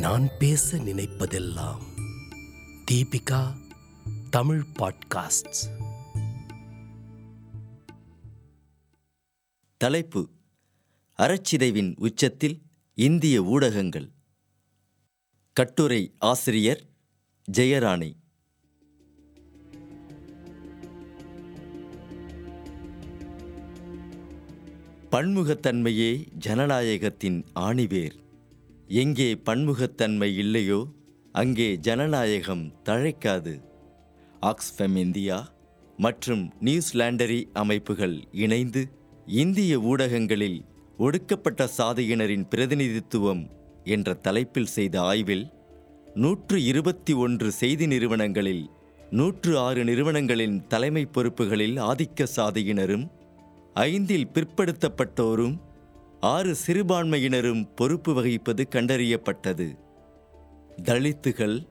நான் பேச நினைப்பதெல்லாம் தீபிகா தமிழ் பாட்காஸ்ட் தலைப்பு அறச்சிதைவின் உச்சத்தில் இந்திய ஊடகங்கள். கட்டுரை ஆசிரியர் ஜெயராணி. பன்முகத்தன்மையே ஜனநாயகத்தின் ஆணிவேர். எங்கே பன்முகத்தன்மை இல்லையோ அங்கே ஜனநாயகம் தழைக்காது. ஆக்ஸ்ஃபெம் இந்தியா மற்றும் நியூஸ்லாண்டரி அமைப்புகள் இணைந்து இந்திய ஊடகங்களில் ஒடுக்கப்பட்ட சாதியினரின் பிரதிநிதித்துவம் என்ற தலைப்பில் செய்த ஆய்வில் நூற்று இருபத்தி ஒன்று செய்தி நிறுவனங்களில் நூற்று ஆறு நிறுவனங்களின் தலைமை பொறுப்புகளில் ஆதிக்க சாதியினரும் ஐந்தில் பிற்படுத்தப்பட்டோரும் ஆறு சிறுபான்மையினரும் பொறுப்பு வகிப்பது கண்டறியப்பட்டது. தலித்துகள்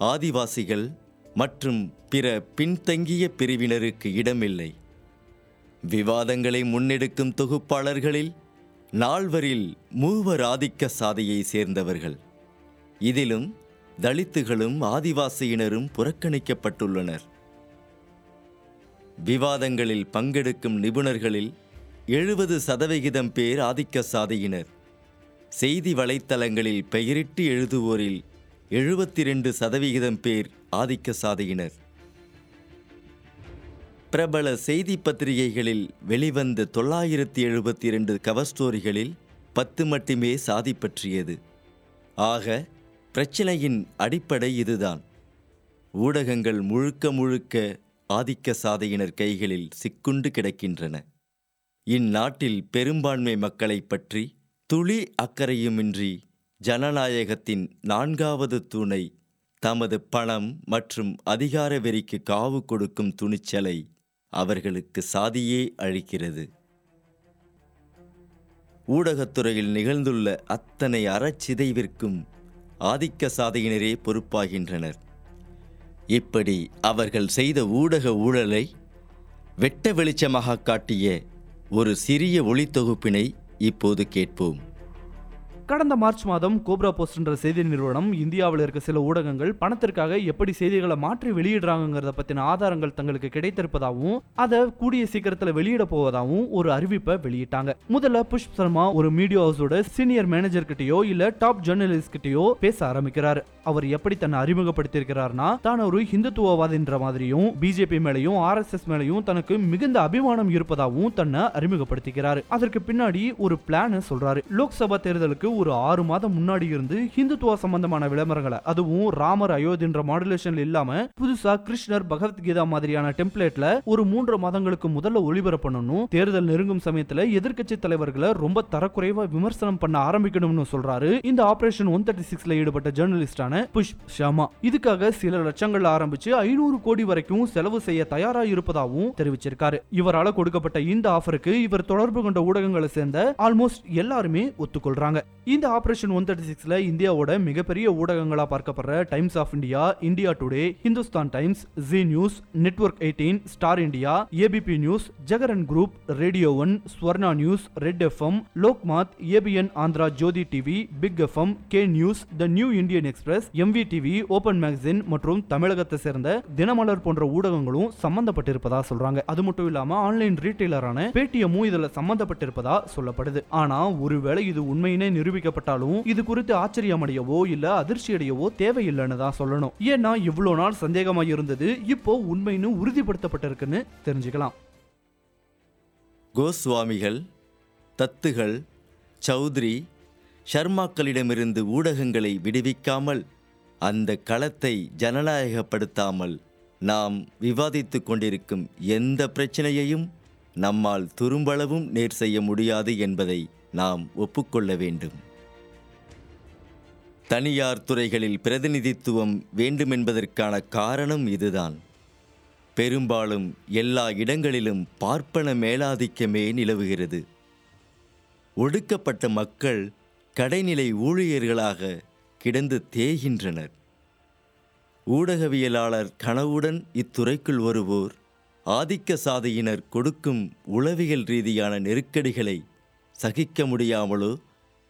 ஆதிவாசிகள் மற்றும் பிற பின்தங்கிய பிரிவினருக்கு இடமில்லை. விவாதங்களை முன்னெடுக்கும் தொகுப்பாளர்களில் நால்வரில் மூவர் ஆதிக்க சாதியை சேர்ந்தவர்கள். இதிலும் தலித்துகளும் ஆதிவாசியினரும் புறக்கணிக்கப்பட்டுள்ளனர். விவாதங்களில் பங்கெடுக்கும் நிபுணர்களில் எழுபது சதவிகிதம் பேர் ஆதிக்க சாதியினர். செய்தி வலைத்தளங்களில் பெயரிட்டு எழுதுவோரில் எழுபத்தி ரெண்டு சதவிகிதம் பேர் ஆதிக்க சாதியினர். பிரபல செய்தி பத்திரிகைகளில் வெளிவந்த தொள்ளாயிரத்தி எழுபத்தி இரண்டு கவர் ஸ்டோரிகளில் பத்து மட்டுமே சாதி பற்றியது. ஆக பிரச்சனையின் அடிப்படை இதுதான். ஊடகங்கள் முழுக்க முழுக்க ஆதிக்க சாதையினர் கைகளில் சிக்குண்டு கிடக்கின்றன. இந்நாட்டில் பெரும்பான்மை மக்களைப் பற்றி துளி அக்கறையுமின்றி ஜனநாயகத்தின் நான்காவது தூணை தமது பணம் மற்றும் அதிகார வெறிக்கு காவு கொடுக்கும் துணிச்சலை அவர்களுக்கு சாதியே அழிக்கிறது. ஊடகத்துறையில் நிகழ்ந்துள்ள அத்தனை அறச்சிதைவிற்கும் ஆதிக்க சாதியினரே பொறுப்பாகின்றனர். இப்படி அவர்கள் செய்த ஊடக ஊழலை வெட்ட வெளிச்சமாக காட்டிய ஒரு சிறிய ஒளித்தொகுப்பினை இப்போது கேட்போம். கடந்த மார்ச் மாதம் கோப்ரா போஸ்ட் என்ற செய்தி நிறுவனம் இந்தியாவில் இருக்க சில ஊடகங்கள் பணத்திற்காக எப்படி செய்திகளை மாற்றி வெளியிடுறாங்கிறத பத்தின ஆதாரங்கள் தங்களுக்கு கிடைத்திருப்பதாகவும் அதை கூடிய சீக்கிரத்தில் வெளியிட போவதாகவும் ஒரு அறிவிப்பை வெளியிட்டாங்க. முதல்ல புஷ் சர்மா ஒரு மீடியா ஹவுஸோட சீனியர் மேனேஜர் கிட்டயோ இல்ல டாப் ஜேர்னலிஸ்ட் கிட்டயோ பேச ஆரம்பிக்கிறார். அவர் எப்படி தன்னை அறிமுகப்படுத்தியிருக்கிறார்னா தான் ஒரு ஹிந்துத்துவவாதின்ற மாதிரியும் பிஜேபி மேலையும் ஆர்எஸ்எஸ் மேலையும் தனக்கு மிகுந்த அபிமானம் இருப்பதாகவும் தன்னை அறிமுகப்படுத்திக்கிறார். அதற்கு பின்னாடி ஒரு பிளான் சொல்றாரு. லோக்சபா தேர்தலுக்கு ஒரு ஆறு மாதம் முன்னாடி இருந்து ஹிந்துத்துவ சம்பந்தமான விளம்பரங்களை அதுவும் ராமர் அயோத்தின்ற மாடுலேஷன்ல இல்லாம புதுசா கிருஷ்ணர் பகவத்கீதா மாதிரியான டெம்ப்ளேட்ல ஒரு மூன்று மாதங்களுக்கு முதல்ல ஒளிபரப்பணும் தேர்தல் நெருங்கும் சமயத்துல எதிர்க்கட்சி தலைவர்களை ரொம்ப தரக்குறைவா விமர்சனம் பண்ண ஆரம்பிக்கணும்னு சொல்றாரு. இந்த ஆபரேஷன் ஒன் தேர்ட்டி சிக்ஸ்ல ஈடுபட்ட ஜேர்னலிஸ்டான புஷ் ஷாமா. இதுக்காக சில லட்சங்கள் ஆரம்பிச்சு ஐநூறு கோடி வரைக்கும் செலவு செய்ய தயாரா இருப்பதாகவும் தெரிவிச்சிருக்காரு. இவரால கொடுக்கப்பட்ட இந்த ஆஃபருக்கு இவர் தொடர்பு கொண்ட ஊடகங்களை சேர்ந்த ஆல்மோஸ்ட் எல்லாருமே ஒத்துக்கொள்றாங்க. இந்த ஆபரேஷன் ஒன் தேர்ட்டி சிக்ஸ்ல இந்தியாவோட மிகப்பெரிய ஊடகங்களா பார்க்கப்படுற Times of India India Today Hindustan Times Zee News Network Eighteen Star India ABP News Jagran group Radio One Swarna News Red FM Lokmat ABN Andhra Jyothi TV Big FM K News the New Indian Express MV TV Open magazine மற்றும் தமிழகத்தை சேர்ந்த தினமலர் போன்ற ஊடகங்களும் சம்பந்தப்பட்டிருப்பதா சொல்றாங்க. அது மட்டும் இல்லாம online ரீட்டைலரான பேடிஎம்மும் இதுல சம்பந்தப்பட்டிருப்பதா சொல்லப்படுது. ஆனா ஒருவேளை இது உண்மையினே நிரூபிக்கப்பட்டாலும் இது குறித்து ஆச்சரியமடையவோ இல்ல அதிர்ச்சி அடையவோ தேவையில்லைன்னு தான் சொல்லணும். ஏன்னா இவ்வளவு நாள் சந்தேகமா இருந்தது இப்போ உண்மைன்னு உறுதிப்படுத்தப்பட்டிருக்குன்னு தெரிஞ்சுக்கலாம். கோஸ்வாமிகள் தத்துகள் சௌத்ரி ஷர்மாக்களிடமிருந்து ஊடகங்களை விடுவிக்காமல் அந்த களத்தை ஜனநாயகப்படுத்தாமல் நாம் விவாதித்து கொண்டிருக்கும் எந்த பிரச்சனையையும் நம்மால் துரும்பளவும் நேர் செய்ய முடியாது என்பதை நாம் ஒப்புக்கொள்ள வேண்டும். தனியார் துறைகளில் பிரதிநிதித்துவம் வேண்டுமென்பதற்கான காரணம் இதுதான். பெரும்பாலும் எல்லா இடங்களிலும் பார்ப்பன மேலாதிக்கமே நிலவுகிறது. ஒடுக்கப்பட்ட மக்கள் கடைநிலை ஊழியர்களாக கிடந்து தேய்கின்றனர். ஊடகவியலாளர் கனவுடன் இத்துறைக்குள் வருவோர் ஆதிக்க சாதியினர் கொடுக்கும் உளவியல் ரீதியான நெருக்கடிகளை சகிக்க முடியாமலோ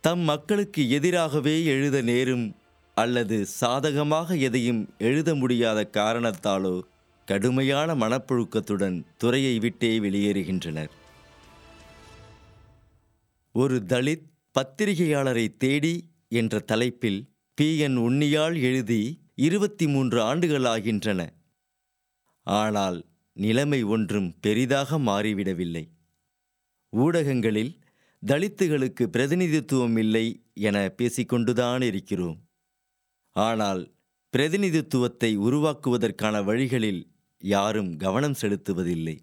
தம் மக்களுக்கு எதிராகவே எழுத நேரும் அல்லது சாதகமாக எதையும் எழுத முடியாத காரணத்தாலோ கடுமையான மனப்புழுக்கத்துடன் துறையை விட்டே வெளியேறுகின்றனர். ஒரு தலித் பத்திரிகையாளரை தேடி என்ற தலைப்பில் பி. என். உன்னியால் எழுதி இருபத்தி மூன்று ஆண்டுகள் ஆகின்றன ஆனால் நிலைமை ஒன்றும் பெரிதாக மாறிவிடவில்லை. ஊடகங்களில் தலித்துகளுக்கு பிரதிநிதித்துவம் இல்லை என பேசிக்கொண்டுதான் இருக்கிறோம். ஆனால் பிரதிநிதித்துவத்தை உருவாக்குவதற்கான வழிகளில் யாரும் கவனம் செலுத்துவதில்லை.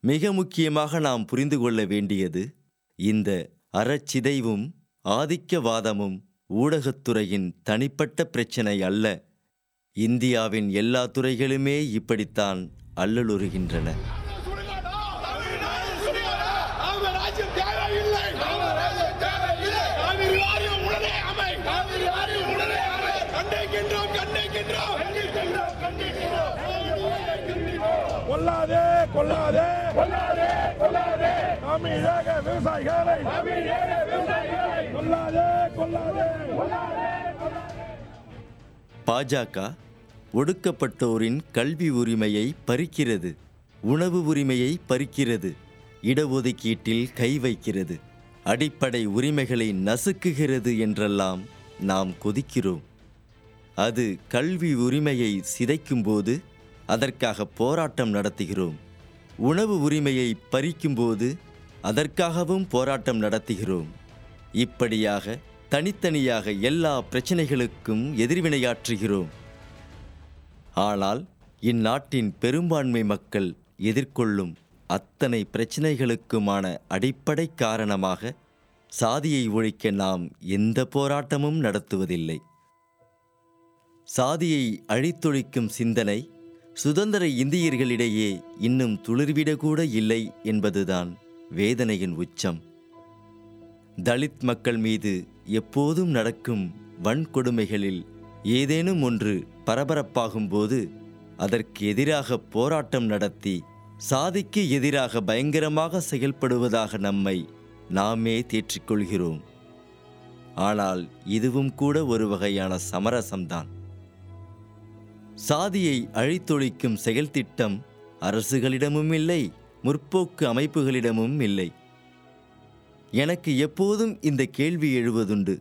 மிக முக்கியமாக நாம் புரிந்து கொள்ள வேண்டியது இந்த அறச்சிதைவும் ஆதிக்கவாதமும் ஊடகத்துறையின் தனிப்பட்ட பிரச்சினை அல்ல. இந்தியாவின் எல்லா துறைகளுமே இப்படித்தான் அல்லலுறுகின்றன. கொல்லாதே கொல்லாதே கொல்லாதே தமிழக விவசாயிகளை தமிழக விவசாயிகளை கொல்லாதே கொல்லாதே பாஜக ஒடுக்கப்பட்டோரின் கல்வி உரிமையை பறிக்கிறது உணவு உரிமையை பறிக்கிறது இடஒதுக்கீட்டில் கை வைக்கிறது அடிப்படை உரிமைகளை நசுக்குகிறது என்றெல்லாம் நாம் கொதிக்கிறோம். அது கல்வி உரிமையை சிதைக்கும்போது அதற்காக போராட்டம் நடத்துகிறோம். உணவு உரிமையை பறிக்கும்போது அதற்காகவும் போராட்டம் நடத்துகிறோம். இப்படியாக தனித்தனியாக எல்லா பிரச்சனைகளுக்கும் எதிர்வினையாற்றுகிறோம். ஆனால் இந்நாட்டின் பெரும்பான்மை மக்கள் எதிர்கொள்ளும் அத்தனை பிரச்சனைகளுக்குமான அடிப்படை காரணமாக சாதியை ஒழிக்க நாம் எந்த போராட்டமும் நடத்துவதில்லை. சாதியை அழித்தொழிக்கும் சிந்தனை சுதந்திர இந்தியர்களிடையே இன்னும் துளிர்விடக்கூட இல்லை என்பதுதான் வேதனையின் உச்சம். தலித் மக்கள் மீது எப்போதும் நடக்கும் வன்கொடுமைகளில் ஏதேனும் ஒன்று பரபரப்பாகும்போது அதற்கு எதிராக போராட்டம் நடத்தி சாதிக்கு எதிராக பயங்கரமாக செயல்படுவதாக நம்மை நாமே தேற்றிக்கொள்கிறோம். ஆனால் இதுவும் கூட ஒரு வகையான சமரசம்தான். சாதியை அழித்தொழிக்கும் செயல்திட்டம் அரசுகளிடமும் இல்லை முற்போக்கு அமைப்புகளிடமும் இல்லை. எனக்கு எப்போதும் இந்த கேள்வி எழுவதுண்டு.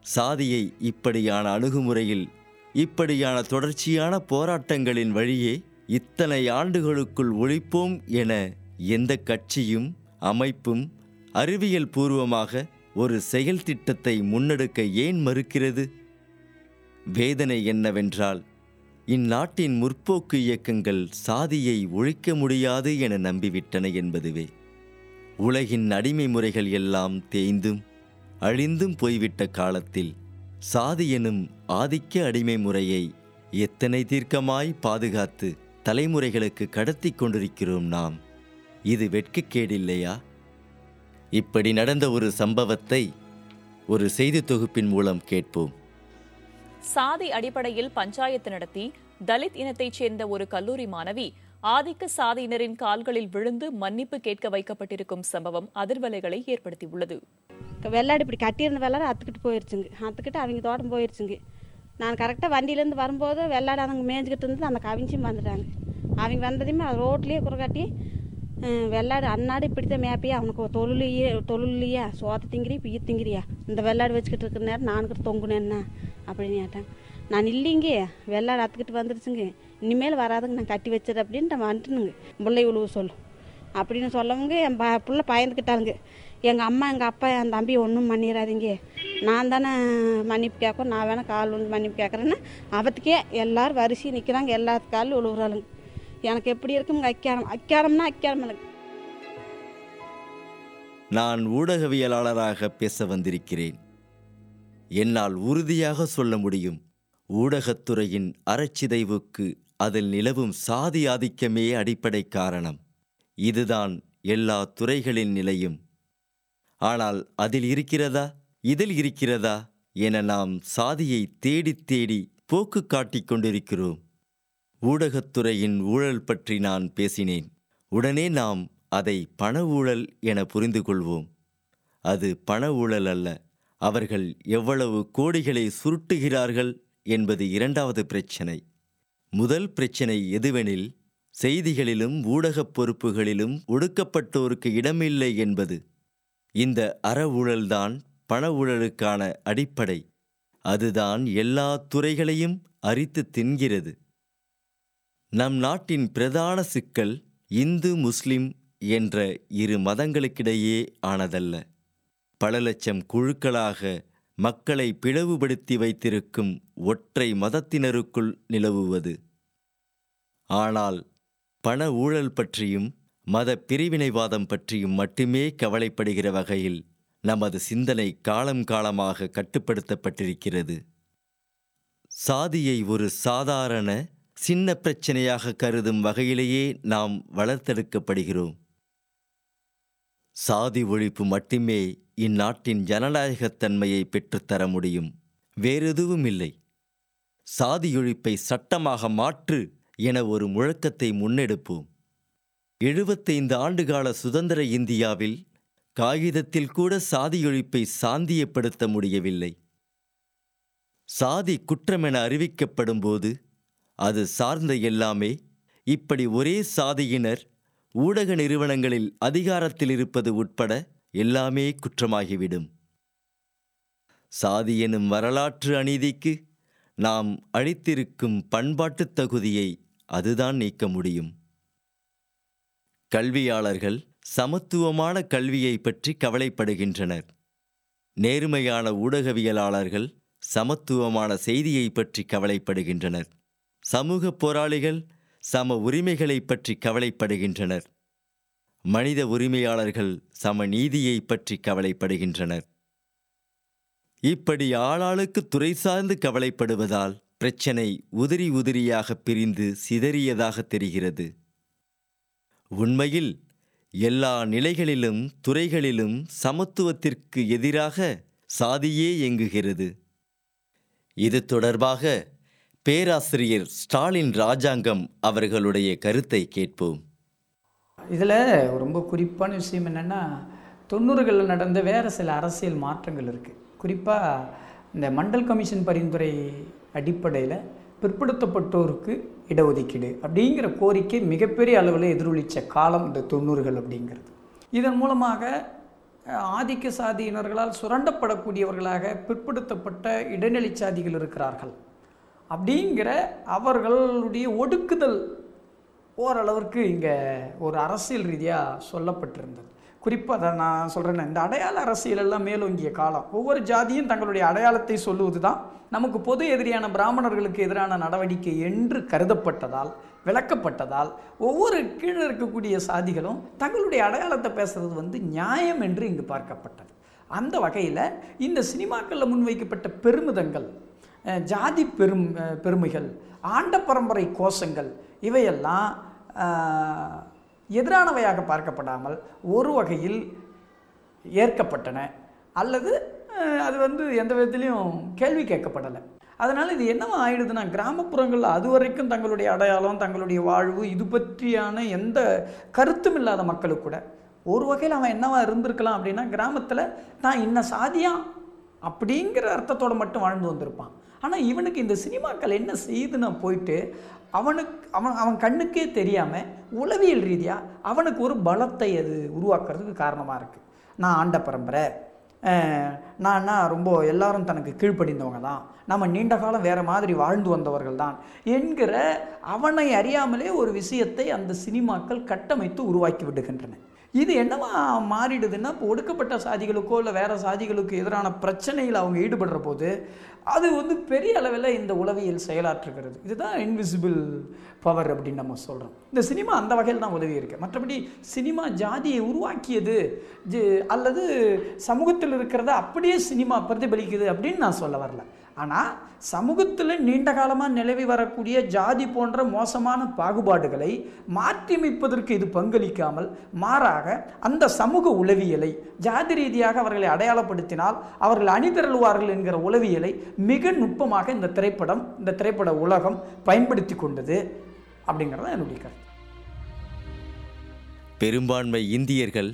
சாதியை இப்படியான அணுகுமுறையில் இப்படியான தொடர்ச்சியான போராட்டங்களின் வழியே இத்தனை ஆண்டுகளுக்குள் ஒழிப்போம் என எந்த கட்சியும் அமைப்பும் அறிவியல் பூர்வமாக ஒரு செயல் திட்டத்தை முன்னெடுக்க ஏன் மறுக்கிறது? வேதனை என்னவென்றால் இந்நாட்டின் முற்போக்கு இயக்கங்கள் சாதியை ஒழிக்க முடியாது என நம்பிவிட்டன என்பதுவே. உலகின் அடிமை முறைகள் எல்லாம் தேய்ந்தும் அழிந்தும் போய்விட்ட காலத்தில் சாதி எனும் ஆதிக்க அடிமை முறையை எத்தனை தீர்க்கமாய் பாதுகாத்து தலைமுறைகளுக்கு கடத்தி கொண்டிருக்கிறோம் நாம்? இது வெட்கக்கேடில்லையா? இப்படி நடந்த ஒரு சம்பவத்தை ஒரு செய்தி தொகுப்பின் மூலம் கேட்போம். சாதி அடிப்படையில் பஞ்சாயத்து நடத்தி தலித் இனத்தைச் சேர்ந்த ஒரு கல்லூரி மாணவி ஆதிக்க சாதியினரின் கால்களில் விழுந்து மன்னிப்பு கேட்க வைக்கப்பட்டிருக்கும் சம்பவம் அதிர்வலைகளை ஏற்படுத்தியுள்ளது. வெள்ளாடு இப்படி கட்டியிருந்த வெள்ளாடு அத்துக்கிட்டு போயிருச்சுங்க. அத்துக்கிட்டு அவங்க தோட்டம் போயிருச்சுங்க. நான் கரெக்டாக வண்டியிலேருந்து வரும்போது வெள்ளாடு அவங்க மேய்ஞ்சிக்கிட்டு இருந்து அந்த கவிஞ்சியும் வந்துட்டாங்க. அவங்க வந்ததையுமே ரோட்லேயே குறைகாட்டி வெள்ளாடு அன்னாடு இப்படி தான் அவனுக்கு தொழிலையே தொழிலையா சோத்த திங்கிறியா இப்போ திங்கிறியா? இந்த வெள்ளாடு வச்சுக்கிட்டு இருக்கிற நேரம் நானுக்கிட்டு தொங்குனேன்னா? அப்படின்னு கேட்டாங்க நான் இல்லைங்க வெள்ளாடு அத்துக்கிட்டு வந்துருச்சுங்க. இனிமேல் வராதுங்க நான் கட்டி வச்சிரு அப்படின்னு நான் வந்துட்டுனுங்க. பிள்ளை உழுவு சொல்லும் அப்படின்னு சொல்லவங்க என் ப பிள்ளை பயந்துக்கிட்டாருங்க எங்கள் அம்மா எங்கள் அப்பா என் தம்பி ஒன்றும் பண்ணிடாதீங்க நான் தானே மன்னிப்பு கேட்கும் நான் வேணால் கால் வந்து மன்னிப்பு கேட்குறேன்னு அவத்துக்கே எல்லோரும் வரிசை நிற்கிறாங்க எல்லாத்து காலும் உழுவுறாளுங்க. எனக்கு எப்படி இருக்குங்க அக்காரம் அக்காரம்னா அக்காரம் எனக்கு. நான் ஊடகவியலாளராக பேச வந்திருக்கிறேன். என்னால் உறுதியாக சொல்ல முடியும். ஊடகத்துறையின் அறச்சிதைவுக்கு அதில் நிலவும் சாதி ஆதிக்கமே அடிப்படை காரணம். இதுதான் எல்லா துறைகளின் நிலையும். ஆனால் அதில் இருக்கிறதா? இதில் இருக்கிறதா? என நாம் சாதியை தேடித் தேடி போக்கு காட்டிக் கொண்டிருக்கிறோம். ஊடகத்துறையின் ஊழல் பற்றி நான் பேசினேன். உடனே நாம் அதை பண ஊழல் என புரிந்து கொள்வோம். அது பண ஊழல் அல்ல. அவர்கள் எவ்வளவு கோடிகளை சுருட்டுகிறார்கள் என்பது இரண்டாவது பிரச்சனை. முதல் பிரச்சனை எதுவெனில் செய்திகளிலும் ஊடகப் பொறுப்புகளிலும் ஒடுக்கப்பட்டோருக்கு இடமில்லை என்பது. இந்த அற ஊழல்தான் பண ஊழலுக்கான அடிப்படை. அதுதான் எல்லா துறைகளையும் அரித்து தின்கிறது. நம் நாட்டின் பிரதான சிக்கல் இந்து முஸ்லிம் என்ற இரு மதங்களுக்கிடையே ஆனதல்ல. பல லட்சம் குழுக்களாக மக்களை பிளவுபடுத்தி வைத்திருக்கும் ஒற்றை மதத்தினருக்குள் நிலவுவது. ஆனால் பண ஊழல் பற்றியும் மத பிரிவினைவாதம் பற்றியும் மட்டுமே கவலைப்படுகிற வகையில் நமது சிந்தனை காலம் காலமாக கட்டுப்படுத்தப்பட்டிருக்கிறது. சாதியை ஒரு சாதாரண சின்ன பிரச்சனையாக கருதும் வகையிலேயே நாம் வளர்த்தெடுக்கப்படுகிறோம். சாதி ஒழிப்பு மட்டுமே இந்நாட்டின் ஜனநாயகத்தன்மையை பெற்றுத்தர முடியும். வேறெதுவும் இல்லை சாதியொழிப்பை சட்டமாக மாற்று என ஒரு முழக்கத்தை முன்னெடுப்போம். எழுபத்தைந்து ஆண்டுகால சுதந்திர இந்தியாவில் காகிதத்தில் கூட சாதியொழிப்பை சாந்தியப்படுத்த முடியவில்லை. சாதி குற்றமென அறிவிக்கப்படும் போது அது சார்ந்த எல்லாமே இப்படி ஒரே சாதியினர் ஊடக நிறுவனங்களில் அதிகாரத்தில் இருப்பது உட்பட எல்லாமே குற்றமாகிவிடும். சாதி எனும் வரலாற்று அநீதிக்கு நாம் அளித்திருக்கும் பண்பாட்டுத் தகுதியை அதுதான் நீக்க முடியும். கல்வியாளர்கள் சமத்துவமான கல்வியை பற்றி கவலைப்படுகின்றனர். நேர்மையான ஊடகவியலாளர்கள் சமத்துவமான செய்தியை பற்றி கவலைப்படுகின்றனர். சமூக போராளிகள் சம உரிமைகளை பற்றி கவலைப்படுகின்றனர். மனித உரிமையாளர்கள் சம நீதியை பற்றி கவலைப்படுகின்றனர். இப்படி ஆளாளுக்கு துறை சார்ந்து கவலைப்படுவதால் பிரச்சனை உதிரி உதிரியாக பிரிந்து சிதறியதாக தெரிகிறது. உண்மையில் எல்லா நிலைகளிலும் துறைகளிலும் சமத்துவத்திற்கு எதிராக சாதியே இயங்குகிறது. இது தொடர்பாக பேராசிரியர் ஸ்டாலின் ராஜாங்கம் அவர்களுடைய கருத்தை கேட்போம். இதில் ரொம்ப குறிப்பான விஷயம் என்னென்னா தொண்ணூறுகளில் நடந்த வேறு சில அரசியல் மாற்றங்கள் இருக்குது குறிப்பாக இந்த மண்டல் கமிஷன் பரிந்துரை அடிப்படையில் பிற்படுத்தப்பட்டோருக்கு இடஒதுக்கீடு அப்படிங்கிற கோரிக்கை மிகப்பெரிய அளவில் எதிரொலித்த காலம் இந்த தொண்ணூறுகள் அப்படிங்கிறது. இதன் மூலமாக ஆதிக்க சாதியினர்களால் சுரண்டப்படக்கூடியவர்களாக பிற்படுத்தப்பட்ட இடைநிலை சாதிகள் இருக்கிறார்கள். அப்படிங்கிற அவர்களுடைய ஒடுக்குதல் ஓரளவிற்கு இங்கே ஒரு அரசியல் ரீதியாக சொல்லப்பட்டிருந்தது. குறிப்பாக அதை நான் சொல்கிறேன் இந்த அடையாள அரசியல் எல்லாம் மேலோங்கிய காலம். ஒவ்வொரு ஜாதியும் தங்களுடைய அடையாளத்தை சொல்லுவது தான் நமக்கு பொது எதிரியான பிராமணர்களுக்கு எதிரான நடவடிக்கை என்று கருதப்பட்டதால் விளக்கப்பட்டதால் ஒவ்வொரு கீழே இருக்கக்கூடிய சாதிகளும் தங்களுடைய அடையாளத்தை பேசுறது வந்து நியாயம் என்று இங்கு பார்க்கப்பட்டது. அந்த வகையில் இந்த சினிமாக்களில் முன்வைக்கப்பட்ட பெருமிதங்கள் ஜாதி பெரும் பெருமைகள் ஆண்ட பரம்பரை கோஷங்கள் இவையெல்லாம் எதிரானவையாக பார்க்கப்படாமல் ஒரு வகையில் ஏற்கப்பட்டன. அல்லது அது வந்து எந்த விதத்திலையும் கேள்வி கேட்கப்படலை. அதனால் இது என்னவா ஆயிடுதுன்னா கிராமப்புறங்களில் அது வரைக்கும் தங்களுடைய அடையாளம் தங்களுடைய வாழ்வு இது பற்றியான எந்த கருத்தும் இல்லாத மக்களுக்கு கூட ஒரு வகையில் அவன் என்னவா இருந்திருக்கலாம் அப்படின்னா கிராமத்தில் தான் இன்ன சாதியா அப்படிங்கிற அர்த்தத்தோட மட்டும் வாழ்ந்து வந்திருப்பான். ஆனால் இவனுக்கு இந்த சினிமாக்கள் என்ன செய்யுதுன்னா போயிட்டு அவனுக்கு அவன் அவன் கண்ணுக்கே தெரியாமல் உளவியல் ரீதியாக அவனுக்கு ஒரு பலத்தை அது உருவாக்குறதுக்கு காரணமாக இருக்குது நான் ஆண்ட பரம்பரை. நான்னா ரொம்ப எல்லாரும் தனக்கு கீழ்ப்படிந்தவங்க தான் நம்ம நீண்ட காலம் வேறு மாதிரி வாழ்ந்து வந்தவர்கள் தான் என்கிற அவனை அறியாமலே ஒரு விஷயத்தை அந்த சினிமாக்கள் கட்டமைத்து உருவாக்கி விடுகின்றன. இது என்னவா மாறிடுதுன்னா இப்போ ஒடுக்கப்பட்ட சாதிகளுக்கோ இல்லை வேறு சாதிகளுக்கு எதிரான பிரச்சனையில் அவங்க ஈடுபடுற போது அது வந்து பெரிய அளவில் இந்த உளவியல் செயலாற்றுகிறது. இதுதான் இன்விசிபிள் பவர் அப்படின்னு நம்ம சொல்கிறோம் இந்த சினிமா அந்த வகையில் தான் உதவி இருக்கு. மற்றபடி சினிமா ஜாதியை உருவாக்கியது அல்லது சமூகத்தில் இருக்கிறத அப்படியே சினிமா பிரதிபலிக்குது அப்படின்னு நான் சொல்ல வரல. ஆனால் சமூகத்தில் நீண்ட காலமாக நிலவி வரக்கூடிய ஜாதி போன்ற மோசமான பாகுபாடுகளை மாற்றியமைப்பதற்கு இது பங்களிக்காமல் மாறாக அந்த சமூக உளவியலை ஜாதி ரீதியாக அவர்களை அடையாளப்படுத்தினால் அவர்கள் அணிதிரழுவார்கள் என்கிற உளவியலை மிக நுட்பமாக இந்த திரைப்படம் இந்த திரைப்பட உலகம் பயன்படுத்தி கொண்டது அப்படிங்கிறது என்னுடைய கருத்து. பெரும்பான்மை இந்தியர்கள்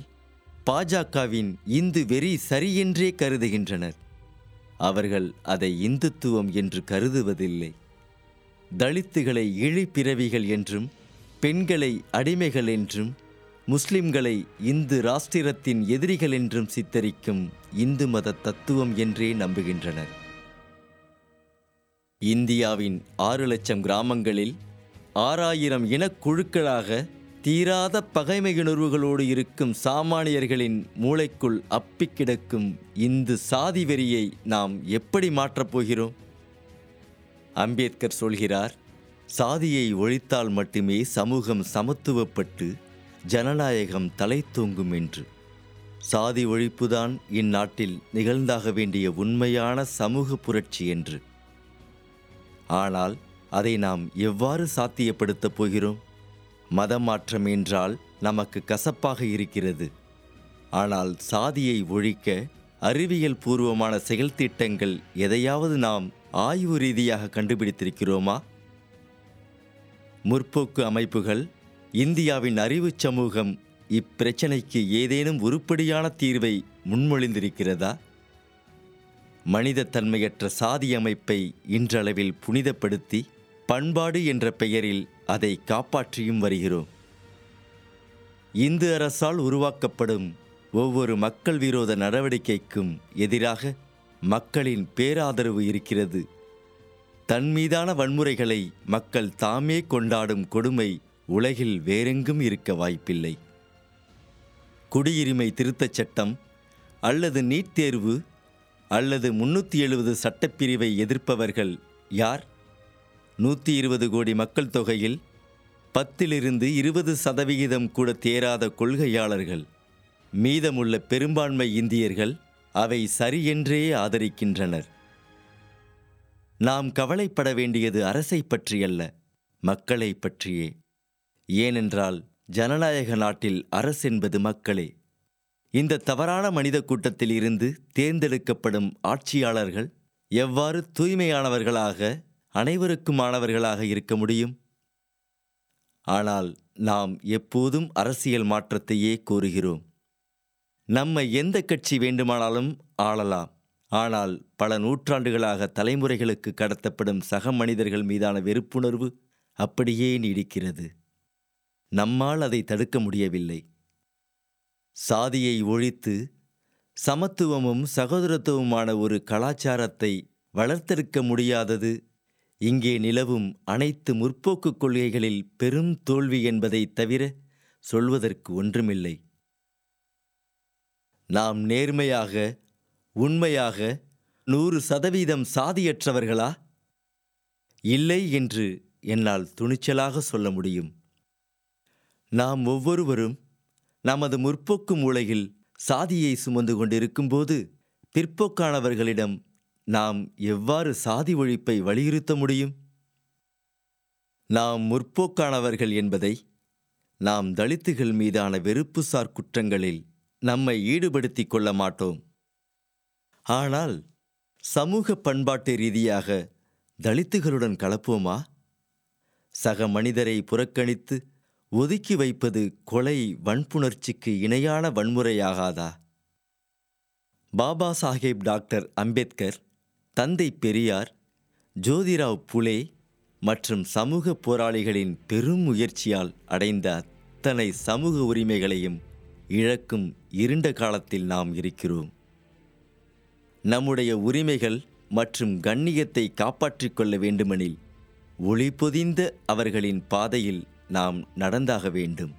பாஜகவின் இந்து வெறி சரியென்றே கருதுகின்றனர். அவர்கள் அதை இந்துத்துவம் என்று கருதுவதில்லை. தலித்துகளை இழிப்பிறவிகள் என்றும் பெண்களை அடிமைகள் என்றும் முஸ்லிம்களை இந்து ராஷ்டிரத்தின் எதிரிகள் என்றும் சித்தரிக்கும் இந்து மத தத்துவம் என்றே நம்புகின்றனர். இந்தியாவின் ஆறு லட்சம் கிராமங்களில் ஆறாயிரம் இனக்குழுக்களாக தீராத பகைமையுணர்வுகளோடு இருக்கும் சாமானியர்களின் மூளைக்குள் அப்பிக்கிடக்கும் இந்து சாதி வெறியை நாம் எப்படி மாற்றப் போகிறோம்? அம்பேத்கர் சொல்கிறார் சாதியை ஒழித்தால் மட்டுமே சமூகம் சமத்துவப்பட்டு ஜனநாயகம் தலை தூங்கும் என்று. சாதி ஒழிப்புதான் இந்நாட்டில் நிகழ்ந்தாக வேண்டிய உண்மையான சமூக புரட்சி என்று. ஆனால் அதை நாம் எவ்வாறு சாத்தியப்படுத்தப் போகிறோம்? மதமாற்றம் என்றால் நமக்கு கசப்பாக இருக்கிறது. ஆனால் சாதியை ஒழிக்க அறிவியல் பூர்வமான செயல் திட்டங்கள் எதையாவது நாம் ஆய்வு ரீதியாக கண்டுபிடித்திருக்கிறோமா? முற்போக்கு அமைப்புகள் இந்தியாவின் அறிவுச் சமூகம் இப்பிரச்சனைக்கு ஏதேனும் உருப்படியான தீர்வை முன்மொழிந்திருக்கிறதா? மனித தன்மையற்ற சாதி அமைப்பை இன்றளவில் புனிதப்படுத்தி பண்பாடு என்ற பெயரில் அதை காப்பாற்றியும் வருகிறோம். இந்து அரசால் உருவாக்கப்படும் ஒவ்வொரு மக்கள் விரோத நடவடிக்கைக்கும் எதிராக மக்களின் பேராதரவு இருக்கிறது. தன்மீதான வன்முறைகளை மக்கள் தாமே கொண்டாடும் கொடுமை உலகில் வேறெங்கும் இருக்க வாய்ப்பில்லை. குடியுரிமை திருத்தச் சட்டம் அல்லது நீட் தேர்வு அல்லது முன்னூற்றி எழுபது சட்டப்பிரிவை எதிர்ப்பவர்கள் யார்? நூற்றி இருபது கோடி மக்கள் தொகையில் பத்திலிருந்து இருபது சதவிகிதம் கூட தேராத கொள்கையாளர்கள் மீதமுள்ள பெரும்பான்மை இந்தியர்கள் அவை சரியென்றே ஆதரிக்கின்றனர். நாம் கவலைப்பட வேண்டியது அரசை பற்றியல்ல மக்களை பற்றியே. ஏனென்றால் ஜனநாயக நாட்டில் அரசென்பது மக்களே. இந்த தவறான மனித கூட்டத்தில் இருந்து தேர்ந்தெடுக்கப்படும் ஆட்சியாளர்கள் எவ்வாறு தூய்மையானவர்களாக அனைவருக்கும் மாணவர்களாக இருக்க முடியும்? ஆனால் நாம் எப்போதும் அரசியல் மாற்றத்தையே கோருகிறோம். நம்மை எந்த கட்சி வேண்டுமானாலும் ஆளலாம். ஆனால் பல நூற்றாண்டுகளாக தலைமுறைகளுக்கு கடத்தப்படும் சக மனிதர்கள் மீதான வெறுப்புணர்வு அப்படியே நீடிக்கிறது. நம்மால் அதை தடுக்க முடியவில்லை. சாதியை ஒழித்து சமத்துவமும் சகோதரத்துவமான ஒரு கலாச்சாரத்தை வளர்த்தெடுக்க முடியாதது இங்கே நிலவும் அனைத்து முற்போக்கு கொள்கைகளில் பெரும் தோல்வி என்பதை தவிர சொல்வதற்கு ஒன்றுமில்லை. நாம் நேர்மையாக உண்மையாக நூறு சதவீதம் சாதியற்றவர்களா? இல்லை என்று என்னால் துணிச்சலாக சொல்ல முடியும். நாம் ஒவ்வொருவரும் நமது முற்போக்கு மூளையில் சாதியை சுமந்து கொண்டிருக்கும்போது பிற்போக்கானவர்களிடம் நாம் எவ்வாறு சாதி ஒழிப்பை வலியுறுத்த முடியும்? நாம் முற்போக்கானவர்கள் என்பதை நாம் தலித்துகள் மீதான வெறுப்புசார் குற்றங்களில் நம்மை ஈடுபடுத்திக் கொள்ள மாட்டோம். ஆனால் சமூக பண்பாட்டு ரீதியாக தலித்துகளுடன் கலப்போமா? சக மனிதரை புறக்கணித்து ஒதுக்கி வைப்பது கொலை வன்புணர்ச்சிக்கு இணையான வன்முறையாகாதா? பாபா சாஹேப் டாக்டர் அம்பேத்கர் தந்தை பெரியார் ஜோதிராவ் புலே மற்றும் சமூக போராளிகளின் பெரும் முயற்சியால் அடைந்த அத்தனை சமூக உரிமைகளையும் இழக்கும் இருண்ட காலத்தில் நாம் இருக்கிறோம். நம்முடைய உரிமைகள் மற்றும் கண்ணியத்தை காப்பாற்றிக் கொள்ள வேண்டுமெனில் ஒளி பொதிந்த அவர்களின் பாதையில் நாம் நடந்தாக வேண்டும்.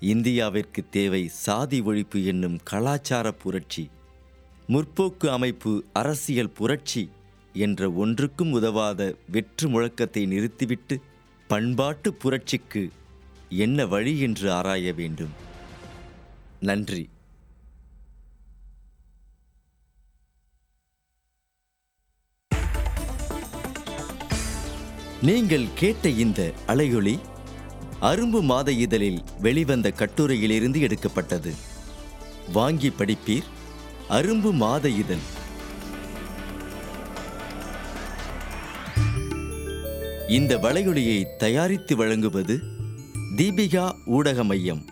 இந்தியாவிற்கு தேவை சாதி ஒழிப்பு என்னும் கலாச்சார புரட்சி. முற்போக்கு அமைப்பு அரசியல் புரட்சி என்ற ஒன்றுக்கும் உதவாத வெற்று முழக்கத்தை நிறுத்திவிட்டு பண்பாட்டு புரட்சிக்கு என்ன வழி என்று ஆராய வேண்டும். நன்றி. நீங்கள் கேட்ட இந்த அலையொளி அரும்பு மாத இதழில் வெளிவந்த கட்டுரையிலிருந்து எடுக்கப்பட்டது. வாங்கி படிப்பீர் அரும்பு மாத இதழ். இந்த வளையொலியை தயாரித்து வழங்குவது தீபிகா ஊடக மையம்.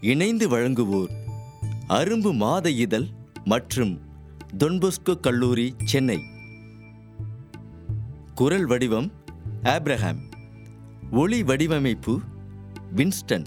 இணைந்து வழங்குவோர் அரும்பு மாத இதழ் மற்றும் தொன்பொஸ்கோ கல்லூரி சென்னை. குரல் வடிவம் ஆப்ரஹாம். ஒளி வடிவமைப்பு வின்ஸ்டன்.